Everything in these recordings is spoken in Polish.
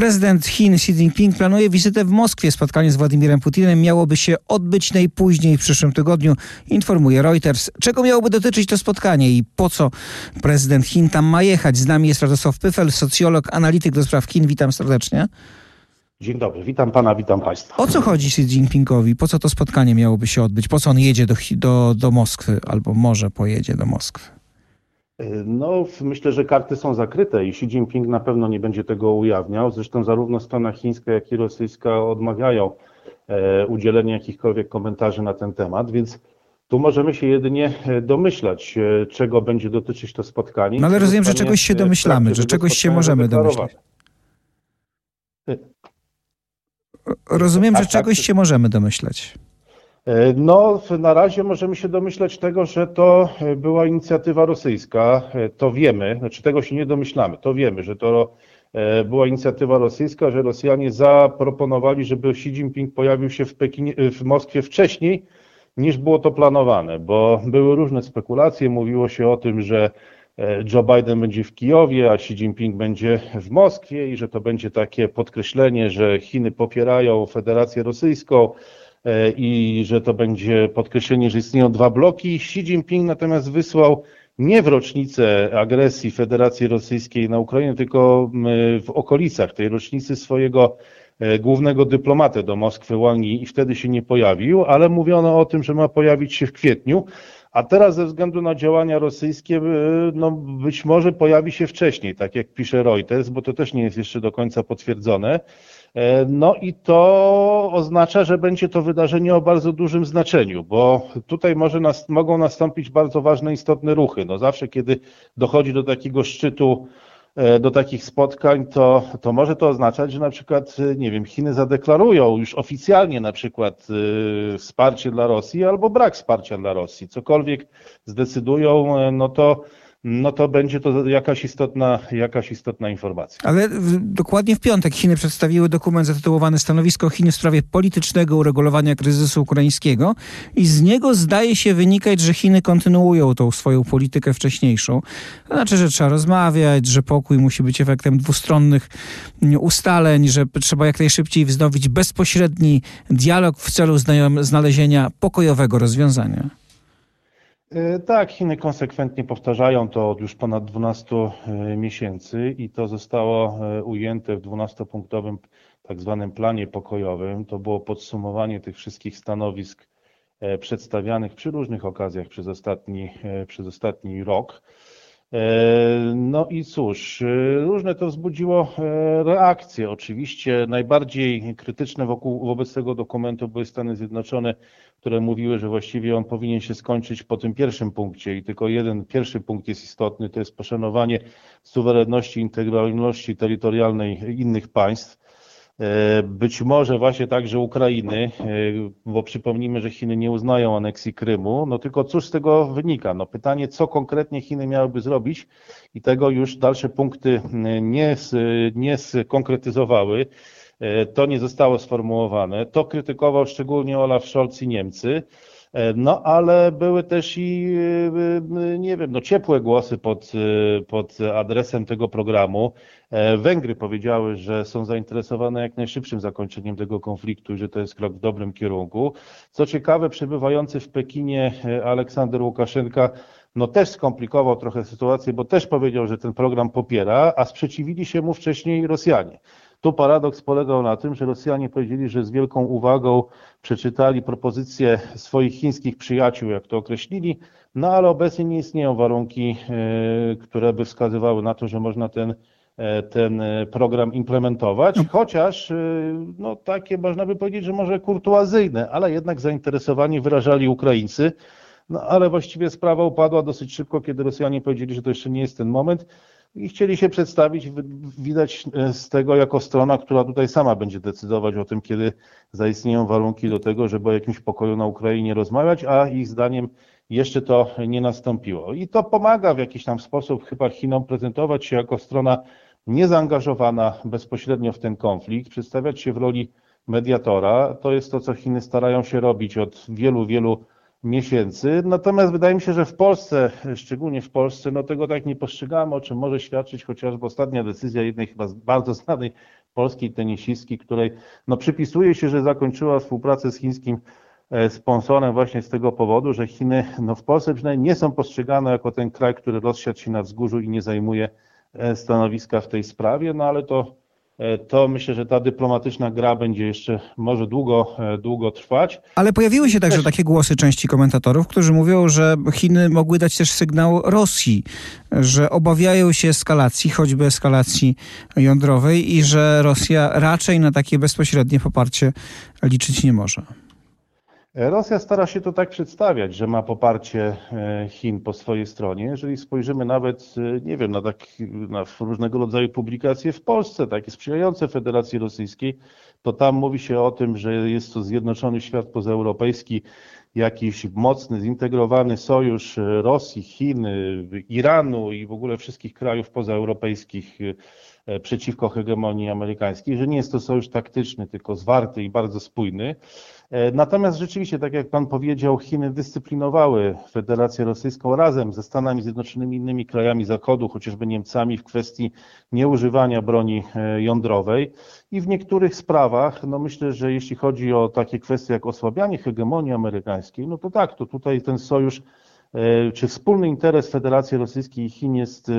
Prezydent Chin Xi Jinping planuje wizytę w Moskwie. Spotkanie z Władimirem Putinem miałoby się odbyć najpóźniej w przyszłym tygodniu, informuje Reuters. Czego miałoby dotyczyć to spotkanie i po co prezydent Chin tam ma jechać? Z nami jest Radosław Pyfel, socjolog, analityk do spraw Chin. Witam serdecznie. Dzień dobry, witam pana, witam państwa. O co chodzi Xi Jinpingowi? Po co to spotkanie miałoby się odbyć? Po co on jedzie do, do, do Moskwy albo może pojedzie do Moskwy? No, myślę, że karty są zakryte i Xi Jinping na pewno nie będzie tego ujawniał. Zresztą zarówno strona chińska, jak i rosyjska odmawiają e, udzielenia jakichkolwiek komentarzy na ten temat, więc tu możemy się jedynie e, domyślać, e, czego będzie dotyczyć to spotkanie. No ale rozumiem, że czegoś się domyślamy, że czegoś się możemy domyśleć. Rozumiem, że czegoś się możemy domyśleć. E, no, na razie możemy się domyślać tego, że to e, była inicjatywa rosyjska. E, to wiemy, znaczy tego się nie domyślamy. To wiemy, że to była inicjatywa rosyjska, że Rosjanie zaproponowali, żeby Xi Jinping pojawił się w, Pekinie, w Moskwie wcześniej niż było to planowane, bo były różne spekulacje. Mówiło się o tym, że Joe Biden będzie w Kijowie, a Xi Jinping będzie w Moskwie i że to będzie takie podkreślenie, że Chiny popierają Federację Rosyjską i że to będzie podkreślenie, że istnieją dwa bloki. Xi Jinping natomiast wysłał nie w rocznicę agresji Federacji Rosyjskiej na Ukrainę, tylko w okolicach tej rocznicy swojego e, głównego dyplomatę do Moskwy, Wang i wtedy się nie pojawił, ale mówiono o tym, że ma pojawić się w kwietniu. A teraz ze względu na działania rosyjskie, e, no być może pojawi się wcześniej, tak jak pisze Reuters, bo to też nie jest jeszcze do końca potwierdzone. E, no i to oznacza, że będzie to wydarzenie o bardzo dużym znaczeniu, bo tutaj może nas, mogą nastąpić bardzo ważne, istotne ruchy. No zawsze, kiedy dochodzi do takiego szczytu, e, do takich spotkań, to, to może to oznaczać, że na przykład, e, nie wiem, Chiny zadeklarują już oficjalnie na przykład wsparcie dla Rosji albo brak wsparcia dla Rosji. Cokolwiek zdecydują, no to no to będzie to jakaś istotna, jakaś istotna informacja. Ale dokładnie w piątek Chiny przedstawiły dokument zatytułowany Stanowisko Chin w sprawie politycznego uregulowania kryzysu ukraińskiego i z niego zdaje się wynikać, że Chiny kontynuują tą swoją politykę wcześniejszą. To znaczy, że trzeba rozmawiać, że pokój musi być efektem dwustronnych ustaleń, że trzeba jak najszybciej wznowić bezpośredni dialog w celu znalezienia pokojowego rozwiązania. E, tak, Chiny konsekwentnie powtarzają to od już ponad 12 e, miesięcy i to zostało e, ujęte w 12-punktowym tak zwanym planie pokojowym. To było podsumowanie tych wszystkich stanowisk przedstawianych przy różnych okazjach przez ostatni, przez ostatni rok. No i cóż, różne to wzbudziło reakcje. Oczywiście najbardziej krytyczne wokół, wobec tego dokumentu były Stany Zjednoczone, które mówiły, że właściwie on powinien się skończyć po tym pierwszym punkcie i tylko jeden, pierwszy punkt jest istotny, to jest poszanowanie suwerenności, integralności terytorialnej innych państw. E, być może właśnie także Ukrainy, e, bo przypomnijmy, że Chiny nie uznają aneksji Krymu, no tylko cóż z tego wynika? No pytanie, co konkretnie Chiny miałyby zrobić i tego już dalsze punkty nie, nie skonkretyzowały. E, to nie zostało sformułowane. To krytykował szczególnie Olaf Scholz i Niemcy. E, no, ale były też i, e, nie wiem, no, ciepłe głosy pod, pod adresem tego programu. Węgry powiedziały, że są zainteresowane jak najszybszym zakończeniem tego konfliktu i że to jest krok w dobrym kierunku. Co ciekawe, przebywający w Pekinie Aleksander Łukaszenka no też skomplikował trochę sytuację, bo też powiedział, że ten program popiera, a sprzeciwili się mu wcześniej Rosjanie. Tu paradoks polegał na tym, że Rosjanie powiedzieli, że z wielką uwagą przeczytali propozycje swoich chińskich przyjaciół, jak to określili, no ale obecnie nie istnieją warunki, e, które by wskazywały na to, że można ten e, ten program implementować, no. chociaż e, no, takie można by powiedzieć, że może kurtuazyjne, ale jednak zainteresowanie wyrażali Ukraińcy. No ale właściwie sprawa upadła dosyć szybko, kiedy Rosjanie powiedzieli, że to jeszcze nie jest ten moment i chcieli się przedstawić, widać e, z tego jako strona, która tutaj sama będzie decydować o tym, kiedy zaistnieją warunki do tego, żeby o jakimś pokoju na Ukrainie rozmawiać, a ich zdaniem jeszcze to nie nastąpiło. I to pomaga w jakiś tam sposób chyba Chinom prezentować się jako strona niezaangażowana bezpośrednio w ten konflikt, przedstawiać się w roli mediatora. To jest to, co Chiny starają się robić od wielu, wielu miesięcy. Natomiast wydaje mi się, że w Polsce, szczególnie w Polsce, no tego tak nie postrzegamy, o czym może świadczyć chociażby ostatnia decyzja jednej chyba bardzo znanej polskiej tenisistki, której no, przypisuje się, że zakończyła współpracę z chińskim e, sponsorem właśnie z tego powodu, że Chiny no, w Polsce przynajmniej nie są postrzegane jako ten kraj, który rozsiadł się na wzgórzu i nie zajmuje e, stanowiska w tej sprawie, no ale to to myślę, że ta dyplomatyczna gra będzie jeszcze może długo, e, długo trwać. Ale pojawiły się także takie głosy części komentatorów, którzy mówią, że Chiny mogły dać też sygnał Rosji, że obawiają się eskalacji, choćby eskalacji jądrowej i że Rosja raczej na takie bezpośrednie poparcie liczyć nie może. Rosja stara się to tak przedstawiać, że ma poparcie e, Chin po swojej stronie. Jeżeli spojrzymy nawet, e, nie wiem, na, tak, na różnego rodzaju publikacje w Polsce, takie sprzyjające Federacji Rosyjskiej, to tam mówi się o tym, że jest to zjednoczony świat pozaeuropejski, jakiś mocny, zintegrowany sojusz Rosji, Chin, Iranu i w ogóle wszystkich krajów pozaeuropejskich przeciwko hegemonii amerykańskiej, że nie jest to sojusz taktyczny, tylko zwarty i bardzo spójny. E, natomiast rzeczywiście, tak jak Pan powiedział, Chiny dyscyplinowały Federację Rosyjską razem ze Stanami Zjednoczonymi, innymi krajami Zachodu, chociażby Niemcami, w kwestii nieużywania broni e, jądrowej. I w niektórych sprawach, no myślę, że jeśli chodzi o takie kwestie jak osłabianie hegemonii amerykańskiej, no to tak, to tutaj ten sojusz e, czy wspólny interes Federacji Rosyjskiej i Chin jest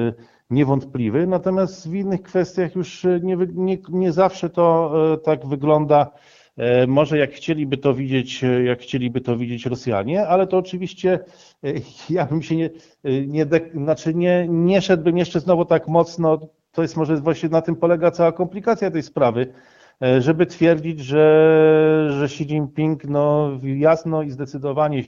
niewątpliwy, natomiast w innych kwestiach już nie, nie, nie zawsze to tak wygląda. E, może jak chcieliby to widzieć, e, jak chcieliby to widzieć Rosjanie, ale to oczywiście e, ja bym się nie, nie, znaczy nie, nie szedłbym jeszcze znowu tak mocno, to jest może właśnie na tym polega cała komplikacja tej sprawy, żeby twierdzić, że, że Xi Jinping no, jasno i zdecydowanie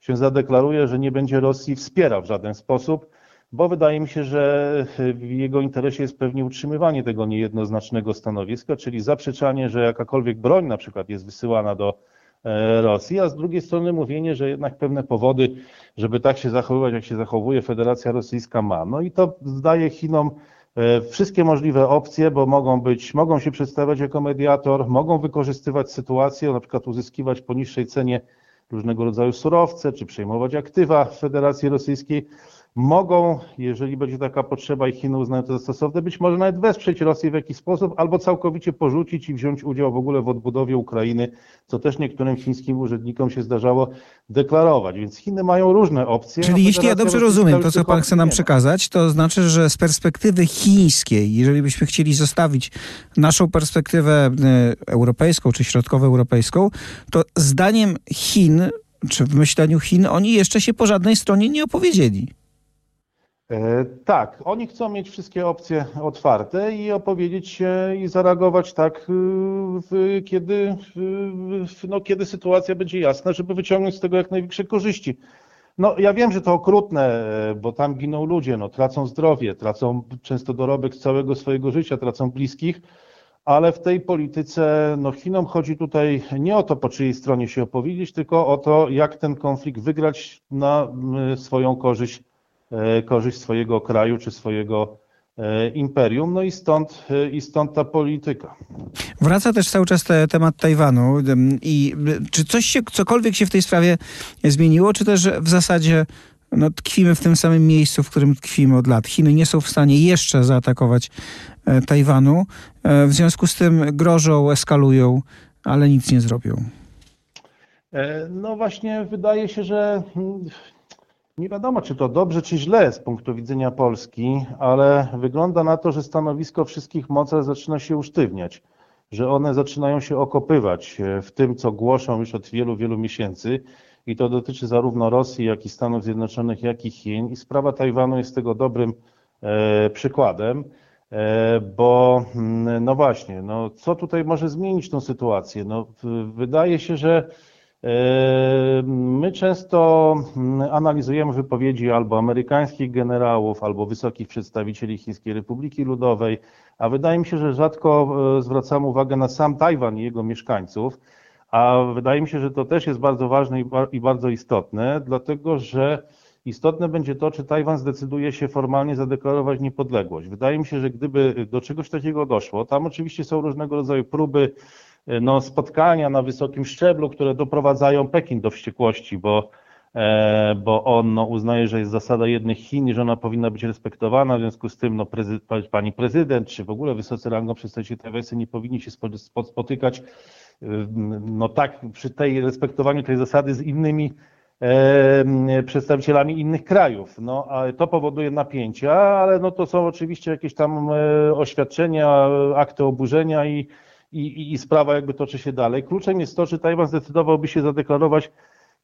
się zadeklaruje, że nie będzie Rosji wspierał w żaden sposób bo wydaje mi się, że w jego interesie jest pewnie utrzymywanie tego niejednoznacznego stanowiska, czyli zaprzeczanie, że jakakolwiek broń na przykład jest wysyłana do e, Rosji, a z drugiej strony mówienie, że jednak pewne powody, żeby tak się zachowywać, jak się zachowuje Federacja Rosyjska ma. No i to zdaje Chinom e, wszystkie możliwe opcje, bo mogą być, mogą się przedstawiać jako mediator, mogą wykorzystywać sytuację, na przykład uzyskiwać po niższej cenie różnego rodzaju surowce, czy przejmować aktywa Federacji Rosyjskiej mogą, jeżeli będzie taka potrzeba i Chiny uznają to za stosowne, być może nawet wesprzeć Rosję w jakiś sposób, albo całkowicie porzucić i wziąć udział w ogóle w odbudowie Ukrainy, co też niektórym chińskim urzędnikom się zdarzało deklarować. Więc Chiny mają różne opcje. Czyli jeśli ja dobrze rozumiem to, co Pan chce nam przekazać, to znaczy, że z perspektywy chińskiej, jeżeli byśmy chcieli zostawić naszą perspektywę e, europejską czy środkowoeuropejską, to zdaniem Chin, czy w myśleniu Chin, oni jeszcze się po żadnej stronie nie opowiedzieli. E, tak, oni chcą mieć wszystkie opcje otwarte i opowiedzieć się i zareagować tak, y, kiedy, no, kiedy sytuacja będzie jasna, żeby wyciągnąć z tego jak największe korzyści. No, ja wiem, że to okrutne, bo tam giną ludzie, no, tracą zdrowie, tracą często dorobek z całego swojego życia, tracą bliskich, ale w tej polityce no, Chinom chodzi tutaj nie o to, po czyjej stronie się opowiedzieć, tylko o to, jak ten konflikt wygrać na swoją korzyść korzyść swojego kraju czy swojego e, imperium, no i stąd, e, i stąd ta polityka. Wraca też cały czas te, temat Tajwanu i czy coś się, cokolwiek się w tej sprawie zmieniło, czy też w zasadzie no, tkwimy w tym samym miejscu, w którym tkwimy od lat. Chiny nie są w stanie jeszcze zaatakować Tajwanu, w związku z tym grożą, eskalują, ale nic nie zrobią. No właśnie, wydaje się, że hmm, nie wiadomo, czy to dobrze, czy źle z punktu widzenia Polski, ale wygląda na to, że stanowisko wszystkich mocarstw zaczyna się usztywniać, że one zaczynają się okopywać w tym, co głoszą już od wielu, wielu miesięcy. I to dotyczy zarówno Rosji, jak i Stanów Zjednoczonych, jak i Chin. I sprawa Tajwanu jest tego dobrym e, przykładem, e, bo mm, no właśnie, no, co tutaj może zmienić tą sytuację? No, wydaje się, że My często mm, analizujemy wypowiedzi albo amerykańskich generałów, albo wysokich przedstawicieli Chińskiej Republiki Ludowej, a wydaje mi się, że rzadko e, zwracamy uwagę na sam Tajwan i jego mieszkańców, a wydaje mi się, że to też jest bardzo ważne i bardzo istotne, dlatego że istotne będzie to, czy Tajwan zdecyduje się formalnie zadeklarować niepodległość. Wydaje mi się, że gdyby do czegoś takiego doszło, tam oczywiście są różnego rodzaju próby no, spotkania na wysokim szczeblu, które doprowadzają Pekin do wściekłości, bo e, bo on no, uznaje, że jest zasada jednych Chin i że ona powinna być respektowana, w związku z tym no, prezy, pani prezydent, czy w ogóle wysocy rangą przedstawiciele Tajwańscy nie powinni się spo, spo, spotykać y, no tak przy tej respektowaniu tej zasady z innymi e, przedstawicielami innych krajów. No, a to powoduje napięcia, ale no to są oczywiście jakieś tam e, oświadczenia, akty oburzenia i, i, i sprawa jakby toczy się dalej. Kluczem jest to, czy Tajwan zdecydowałby się zadeklarować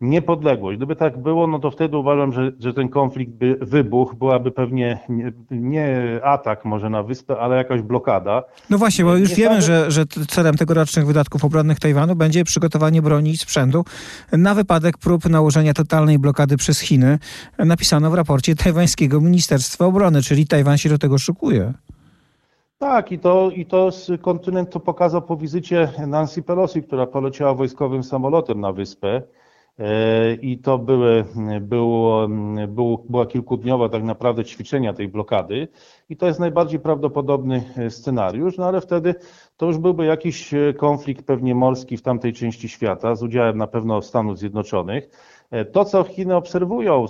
niepodległość. Gdyby tak było, no to wtedy uważam, że, że ten konflikt by wybuchł, byłaby pewnie nie, nie atak może na wyspę, ale jakaś blokada. No właśnie, bo już wiemy, że, że celem tegorocznych wydatków obronnych Tajwanu będzie przygotowanie broni i sprzętu na wypadek prób nałożenia totalnej blokady przez Chiny. Napisano w raporcie tajwańskiego Ministerstwa Obrony, czyli Tajwan się do tego szykuje. Tak, i to, i to z kontynent to pokazał po wizycie Nancy Pelosi, która poleciała wojskowym samolotem na wyspę. E, I to były, było, było, była kilkudniowa tak naprawdę ćwiczenia tej blokady. I to jest najbardziej prawdopodobny e, scenariusz, no ale wtedy to już byłby jakiś e, konflikt pewnie morski w tamtej części świata, z udziałem na pewno Stanów Zjednoczonych. E, To, co Chiny obserwują,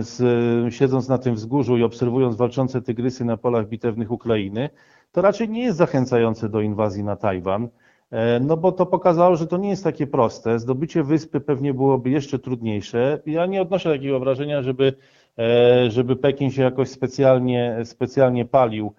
z, siedząc na tym wzgórzu i obserwując walczące tygrysy na polach bitewnych Ukrainy, to raczej nie jest zachęcające do inwazji na Tajwan, e, no bo to pokazało, że to nie jest takie proste. Zdobycie wyspy pewnie byłoby jeszcze trudniejsze. Ja nie odnoszę takiego wrażenia, żeby, e, żeby Pekin się jakoś specjalnie, specjalnie palił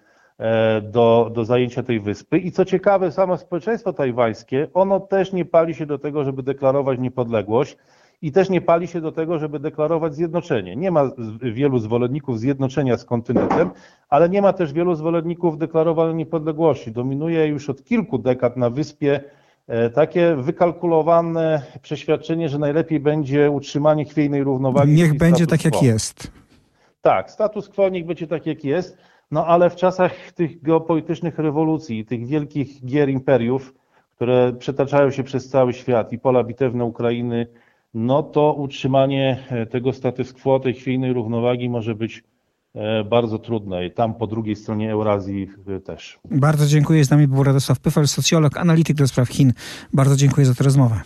do, do zajęcia tej wyspy. I co ciekawe, samo społeczeństwo tajwańskie, ono też nie pali się do tego, żeby deklarować niepodległość i też nie pali się do tego, żeby deklarować zjednoczenie. Nie ma wielu zwolenników zjednoczenia z kontynentem, ale nie ma też wielu zwolenników deklarowania niepodległości. Dominuje już od kilku dekad na wyspie e, takie wykalkulowane przeświadczenie, że najlepiej będzie utrzymanie chwiejnej równowagi. Niech będzie tak, jak jest. Tak, status quo niech będzie tak, jak jest. No ale w czasach tych geopolitycznych rewolucji, tych wielkich gier imperiów, które przetaczają się przez cały świat i pola bitewne Ukrainy, no to utrzymanie e, tego status quo, tej chwiejnej równowagi może być e, bardzo trudne. I tam po drugiej stronie Eurazji e, też. Bardzo dziękuję. Z nami był Radosław Pyfel, socjolog, analityk do spraw Chin. Bardzo dziękuję za tę rozmowę.